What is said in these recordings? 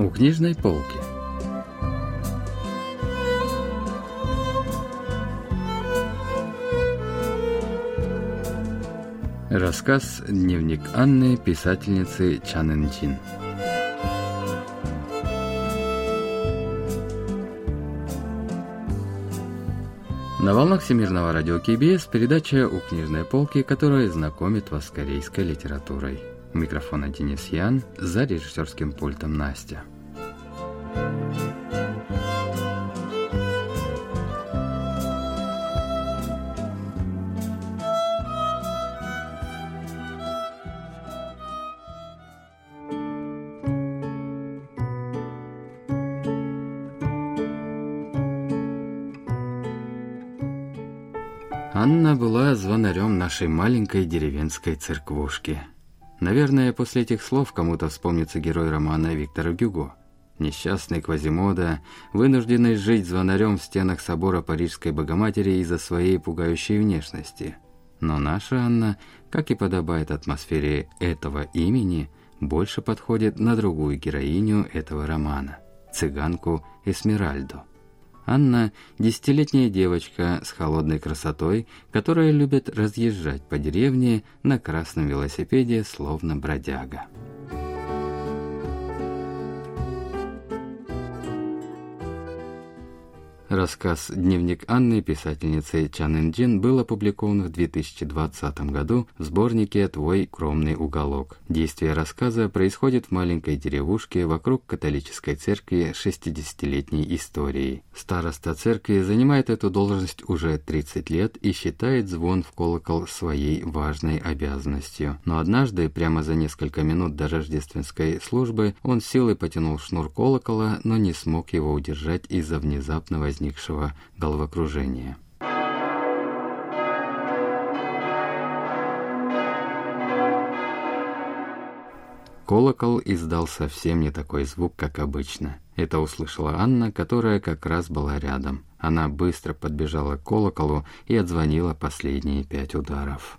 У книжной полки. Рассказ «Дневник Анны» писательницы Чан Энчин. На волнах Всемирного радио КБС передача «У книжной полки», которая знакомит вас с корейской литературой. Микрофона Денис Ян, за режиссерским пультом Настя. Анна была звонарем нашей маленькой деревенской церквушки. Наверное, после этих слов кому-то вспомнится герой романа Виктора Гюго. Несчастный Квазимода, вынужденный жить звонарем в стенах собора Парижской Богоматери из-за своей пугающей внешности. Но наша Анна, как и подобает атмосфере этого имени, больше подходит на другую героиню этого романа – цыганку Эсмеральду. Анна – десятилетняя девочка с холодной красотой, которая любит разъезжать по деревне на красном велосипеде, словно бродяга. Рассказ «Дневник Анны» писательницы Чан Ин Джин был опубликован в 2020 году в сборнике «Твой кромный уголок». Действие рассказа происходит в маленькой деревушке вокруг католической церкви 60-летней истории. Староста церкви занимает эту должность уже 30 лет и считает звон в колокол своей важной обязанностью. Но однажды, прямо за несколько минут до рождественской службы, он силой потянул шнур колокола, но не смог его удержать из-за внезапного возникшего головокружения. Колокол издал совсем не такой звук, как обычно. Это услышала Анна, которая как раз была рядом. Она быстро подбежала к колоколу и отзвонила последние пять ударов.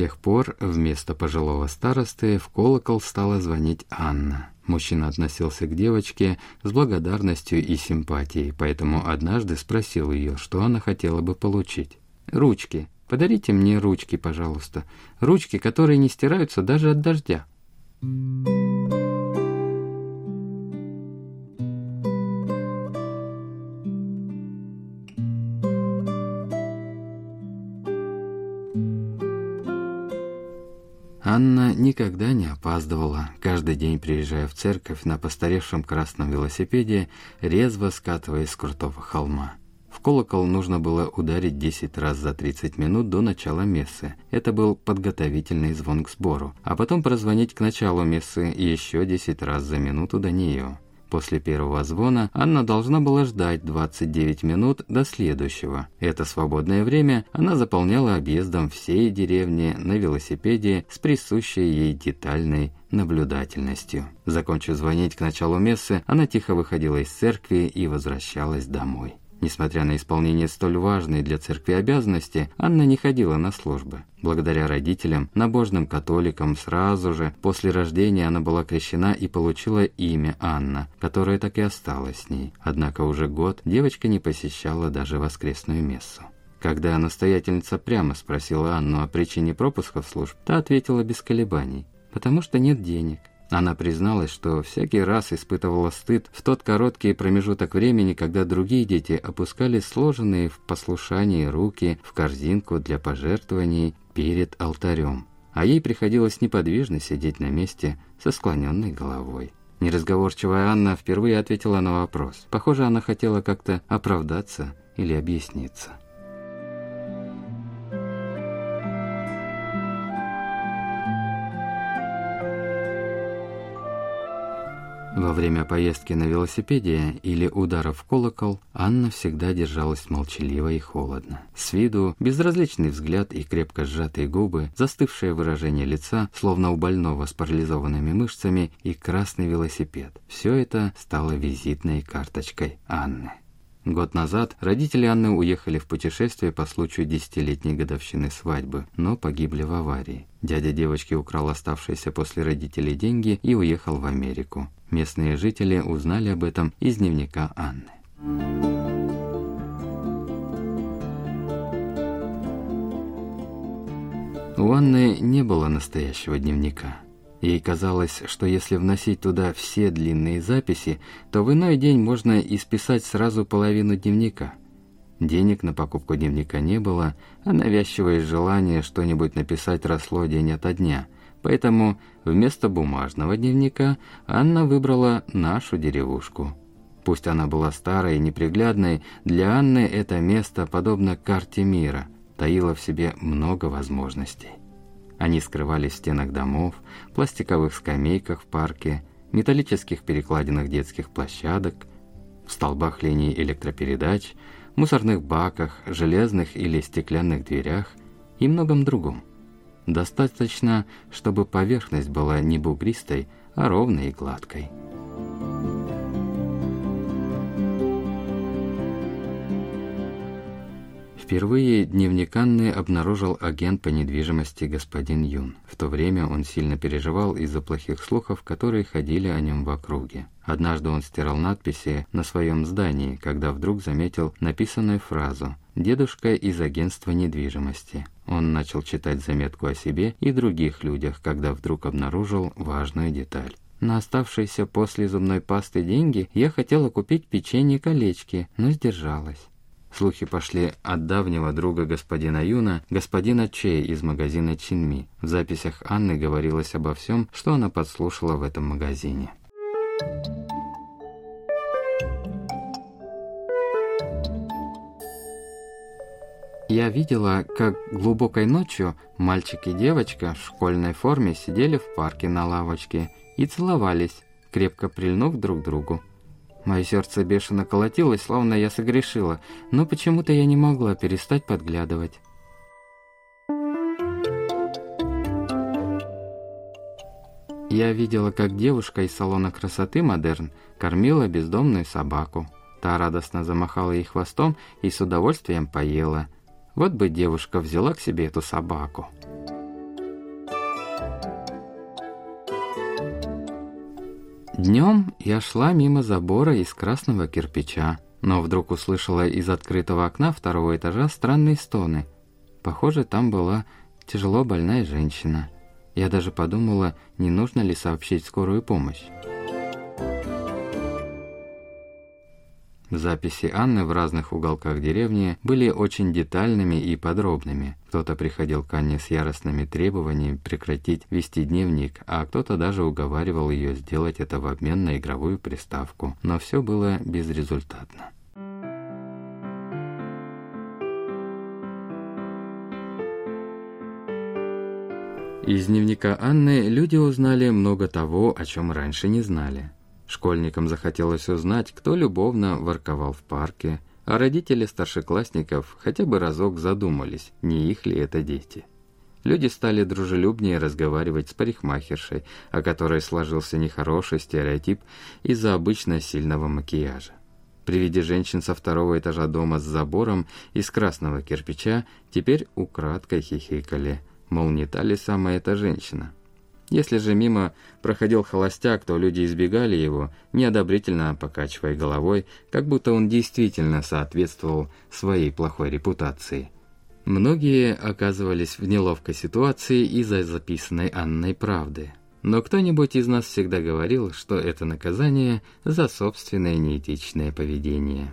Тех пор вместо пожилого старосты в колокол стала звонить Анна. Мужчина относился к девочке с благодарностью и симпатией, поэтому однажды спросил ее, что она хотела бы получить. «Ручки. Подарите мне ручки, пожалуйста. Ручки, которые не стираются даже от дождя». Анна никогда не опаздывала, каждый день приезжая в церковь на постаревшем красном велосипеде, резво скатываясь с крутого холма. В колокол нужно было ударить 10 раз за 30 минут до начала мессы. Это был подготовительный звон к сбору. А потом прозвонить к началу мессы еще 10 раз за минуту до нее. После первого звона Анна должна была ждать 29 минут до следующего. Это свободное время она заполняла объездом всей деревни на велосипеде с присущей ей детальной наблюдательностью. Закончив звонить к началу мессы, она тихо выходила из церкви и возвращалась домой. Несмотря на исполнение столь важной для церкви обязанности, Анна не ходила на службы. Благодаря родителям, набожным католикам, сразу же после рождения она была крещена и получила имя Анна, которое так и осталось с ней. Однако уже год девочка не посещала даже воскресную мессу. Когда настоятельница прямо спросила Анну о причине пропусков служб, та ответила без колебаний. «Потому что нет денег». Она призналась, что всякий раз испытывала стыд в тот короткий промежуток времени, когда другие дети опускали сложенные в послушании руки в корзинку для пожертвований перед алтарем, а ей приходилось неподвижно сидеть на месте со склоненной головой. Неразговорчивая Анна впервые ответила на вопрос. Похоже, она хотела как-то оправдаться или объясниться. Во время поездки на велосипеде или ударов в колокол Анна всегда держалась молчаливо и холодно. С виду безразличный взгляд и крепко сжатые губы, застывшее выражение лица, словно у больного с парализованными мышцами, и красный велосипед. Все это стало визитной карточкой Анны. Год назад родители Анны уехали в путешествие по случаю десятилетней годовщины свадьбы, но погибли в аварии. Дядя девочки украл оставшиеся после родителей деньги и уехал в Америку. Местные жители узнали об этом из дневника Анны. У Анны не было настоящего дневника. Ей казалось, что если вносить туда все длинные записи, то в иной день можно исписать сразу половину дневника. Денег на покупку дневника не было, а навязчивое желание что-нибудь написать росло день ото дня. Поэтому вместо бумажного дневника Анна выбрала нашу деревушку. Пусть она была старой и неприглядной, для Анны это место, подобно карте мира, таило в себе много возможностей. Они скрывались в стенах домов, пластиковых скамейках в парке, металлических перекладинах детских площадок, в столбах линий электропередач, мусорных баках, железных или стеклянных дверях и многом другом. Достаточно, чтобы поверхность была не бугристой, а ровной и гладкой. Впервые дневник Анны обнаружил агент по недвижимости господин Юн. В то время он сильно переживал из-за плохих слухов, которые ходили о нем в округе. Однажды он стирал надписи на своем здании, когда вдруг заметил написанную фразу «Дедушка из агентства недвижимости». Он начал читать заметку о себе и других людях, когда вдруг обнаружил важную деталь. На оставшиеся после зубной пасты деньги я хотела купить печенье-колечки, но сдержалась. Слухи пошли от давнего друга господина Юна, господина Чей из магазина Чинми. В записях Анны говорилось обо всем, что она подслушала в этом магазине. Я видела, как глубокой ночью мальчик и девочка в школьной форме сидели в парке на лавочке и целовались, крепко прильнув друг к другу. Мое сердце бешено колотилось, словно я согрешила, но почему-то я не могла перестать подглядывать. Я видела, как девушка из салона красоты «Модерн» кормила бездомную собаку. Та радостно замахала ей хвостом и с удовольствием поела. Вот бы девушка взяла к себе эту собаку. Днем я шла мимо забора из красного кирпича, но вдруг услышала из открытого окна второго этажа странные стоны. Похоже, там была тяжело больная женщина. Я даже подумала, не нужно ли сообщить скорую помощь. Записи Анны в разных уголках деревни были очень детальными и подробными. Кто-то приходил к Анне с яростными требованиями прекратить вести дневник, а кто-то даже уговаривал ее сделать это в обмен на игровую приставку. Но все было безрезультатно. Из дневника Анны люди узнали много того, о чем раньше не знали. Школьникам захотелось узнать, кто любовно ворковал в парке, а родители старшеклассников хотя бы разок задумались, не их ли это дети. Люди стали дружелюбнее разговаривать с парикмахершей, о которой сложился нехороший стереотип из-за обычно сильного макияжа. При виде женщин со второго этажа дома с забором из красного кирпича теперь украдкой хихикали, мол, не та ли самая эта женщина. Если же мимо проходил холостяк, то люди избегали его, неодобрительно покачивая головой, как будто он действительно соответствовал своей плохой репутации. Многие оказывались в неловкой ситуации из-за записанной Анной правды. Но кто-нибудь из нас всегда говорил, что это наказание за собственное неэтичное поведение.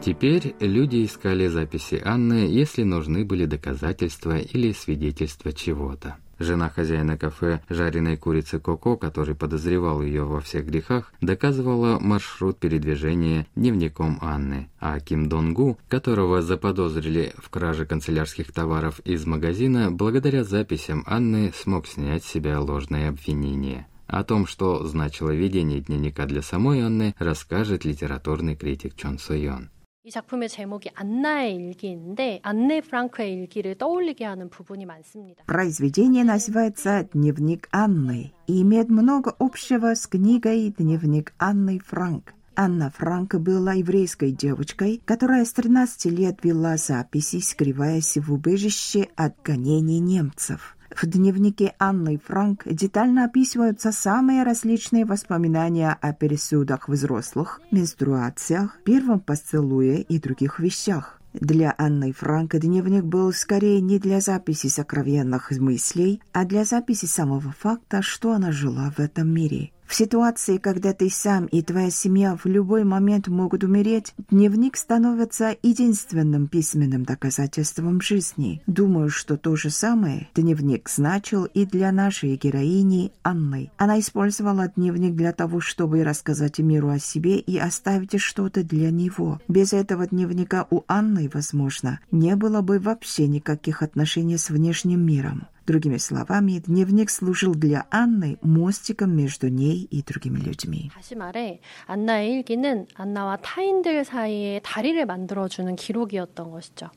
Теперь люди искали записи Анны, если нужны были доказательства или свидетельства чего-то. Жена хозяина кафе «Жареной курицы Коко», который подозревал ее во всех грехах, доказывала маршрут передвижения дневником Анны, а Ким Донгу, которого заподозрили в краже канцелярских товаров из магазина, благодаря записям Анны смог снять с себя ложное обвинение. О том, что значило ведение дневника для самой Анны, расскажет литературный критик Чон Сойон. 이 작품의 제목이 안나의 일기인데 안네 프랑크의 일기를 떠올리게 하는 부분이 많습니다. Произведение называется «Дневник Анны» и имеет много общего с книгой «Дневник Анны Франк». Анна Франк была еврейской девочкой, которая с 13 лет вела записи, скрываясь в убежище от гонений немцев. В дневнике Анны Франк детально описываются самые различные воспоминания о пересудах взрослых, менструациях, первом поцелуе и других вещах. Для Анны Франк дневник был скорее не для записи сокровенных мыслей, а для записи самого факта, что она жила в этом мире. В ситуации, когда ты сам и твоя семья в любой момент могут умереть, дневник становится единственным письменным доказательством жизни. Думаю, что то же самое дневник значил и для нашей героини Анны. Она использовала дневник для того, чтобы рассказать миру о себе и оставить что-то для него. Без этого дневника у Анны, возможно, не было бы вообще никаких отношений с внешним миром. Другими словами, дневник служил для Анны мостиком между ней и другими людьми. 다시 말해 안나의 일기는 안나와 타인들 사이에 다리를 만들어주는 기록이었던 것이죠.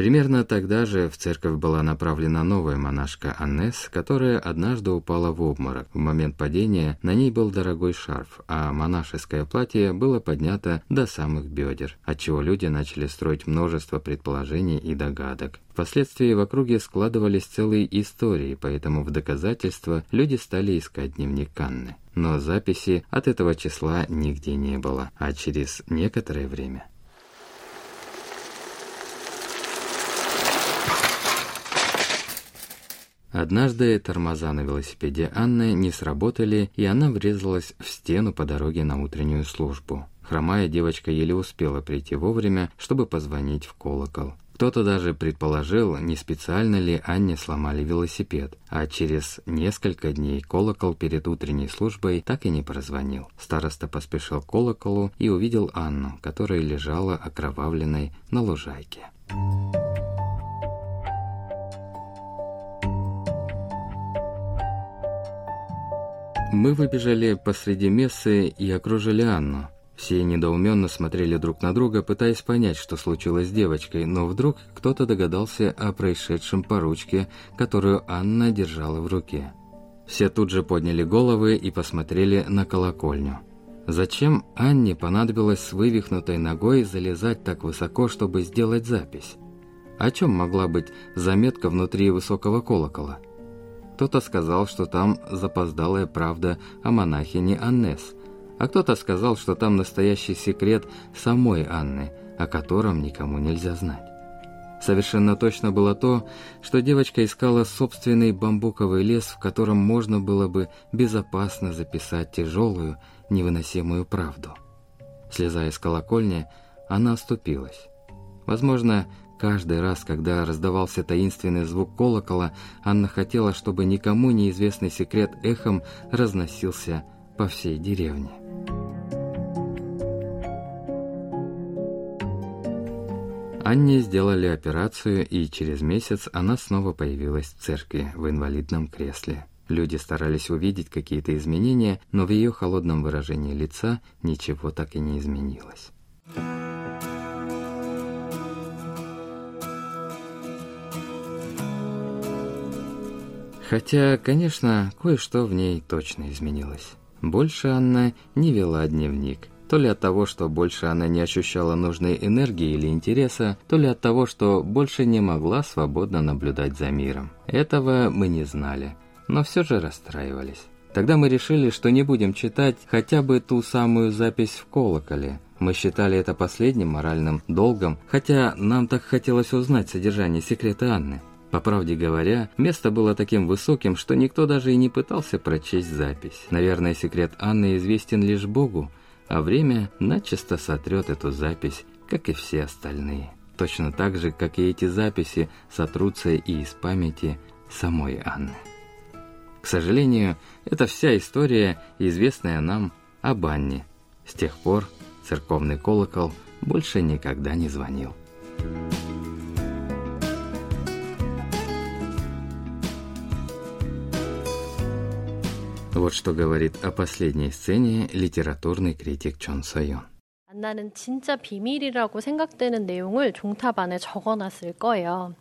Примерно тогда же в церковь была направлена новая монашка Аннес, которая однажды упала в обморок. В момент падения на ней был дорогой шарф, а монашеское платье было поднято до самых бедер, отчего люди начали строить множество предположений и догадок. Впоследствии в округе складывались целые истории, поэтому в доказательство люди стали искать дневник Анны. Но записи от этого числа нигде не было, а через некоторое время Однажды тормоза на велосипеде Анны не сработали, и она врезалась в стену по дороге на утреннюю службу. Хромая девочка еле успела прийти вовремя, чтобы позвонить в колокол. Кто-то даже предположил, не специально ли Анне сломали велосипед, а через несколько дней колокол перед утренней службой так и не прозвонил. Староста поспешил к колоколу и увидел Анну, которая лежала окровавленной на лужайке. Мы выбежали посреди мессы и окружили Анну. Все недоуменно смотрели друг на друга, пытаясь понять, что случилось с девочкой, но вдруг кто-то догадался о происшедшем по ручке, которую Анна держала в руке. Все тут же подняли головы и посмотрели на колокольню. Зачем Анне понадобилось с вывихнутой ногой залезать так высоко, чтобы сделать запись? О чем могла быть заметка внутри высокого колокола? Кто-то сказал, что там запоздалая правда о монахине Аннес, а кто-то сказал, что там настоящий секрет самой Анны, о котором никому нельзя знать. Совершенно точно было то, что девочка искала собственный бамбуковый лес, в котором можно было бы безопасно записать тяжелую, невыносимую правду. Слезая с колокольни, она оступилась. Возможно, Каждый раз, когда раздавался таинственный звук колокола, Анна хотела, чтобы никому неизвестный секрет эхом разносился по всей деревне. Анне сделали операцию, и через месяц она снова появилась в церкви в инвалидном кресле. Люди старались увидеть какие-то изменения, но в ее холодном выражении лица ничего так и не изменилось. Хотя, конечно, кое-что в ней точно изменилось. Больше Анна не вела дневник. То ли от того, что больше она не ощущала нужной энергии или интереса, то ли от того, что больше не могла свободно наблюдать за миром. Этого мы не знали, но все же расстраивались. Тогда мы решили, что не будем читать хотя бы ту самую запись в колоколе. Мы считали это последним моральным долгом, хотя нам так хотелось узнать содержание секрета Анны. По правде говоря, место было таким высоким, что никто даже и не пытался прочесть запись. Наверное, секрет Анны известен лишь Богу, а время начисто сотрет эту запись, как и все остальные. Точно так же, как и эти записи сотрутся и из памяти самой Анны. К сожалению, это вся история, известная нам об Анне. С тех пор церковный колокол больше никогда не звонил. Вот что говорит о последней сцене литературный критик Чон Сайон. 안나는 진짜 비밀이라고 생각되는 내용을 종탑 안에 적어놨을 거예요.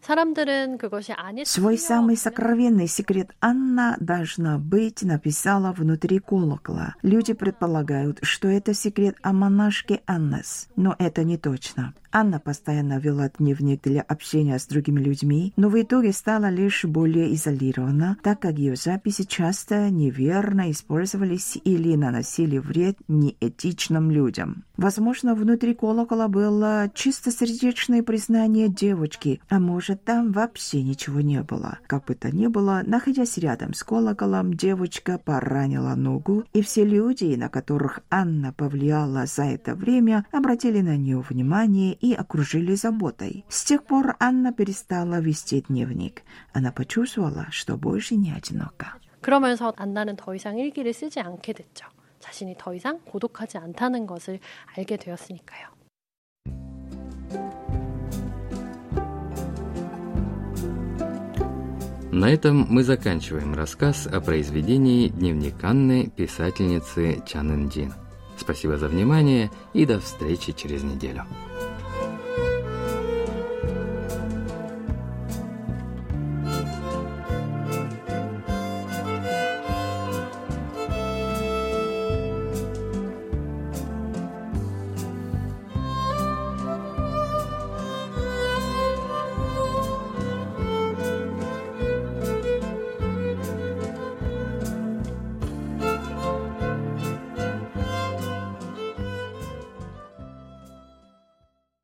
사람들은 그것이 아닐 Свой самый сокровенный секрет Анна должна быть написала внутри колокола. Люди предполагают, что это секрет о монашке Аннес, но это не точно. Анна постоянно вела дневник для общения с другими людьми, но в итоге стала лишь более изолирована, так как ее записи часто неверно использовались или наносили вред неэтичным людям. Возможно, внутри колокола было чистосердечное признание девочки, а может, там вообще ничего не было. Как бы то ни было, находясь рядом с колоколом, девочка поранила ногу, и все люди, на которых Анна повлияла за это время, обратили на нее внимание окружили заботой. С тех пор Анна перестала вести дневник. Она почувствовала, что больше не одинока. 그러면서 안나는 더 이상 일기를 쓰지 않게 됐죠. 자신이 더 이상 고독하지 않다는 것을 알게 되었으니까요. На этом мы заканчиваем рассказ о произведении «Дневник Анны» писательницы Чан Ин Джин. Спасибо за внимание и до встречи через неделю.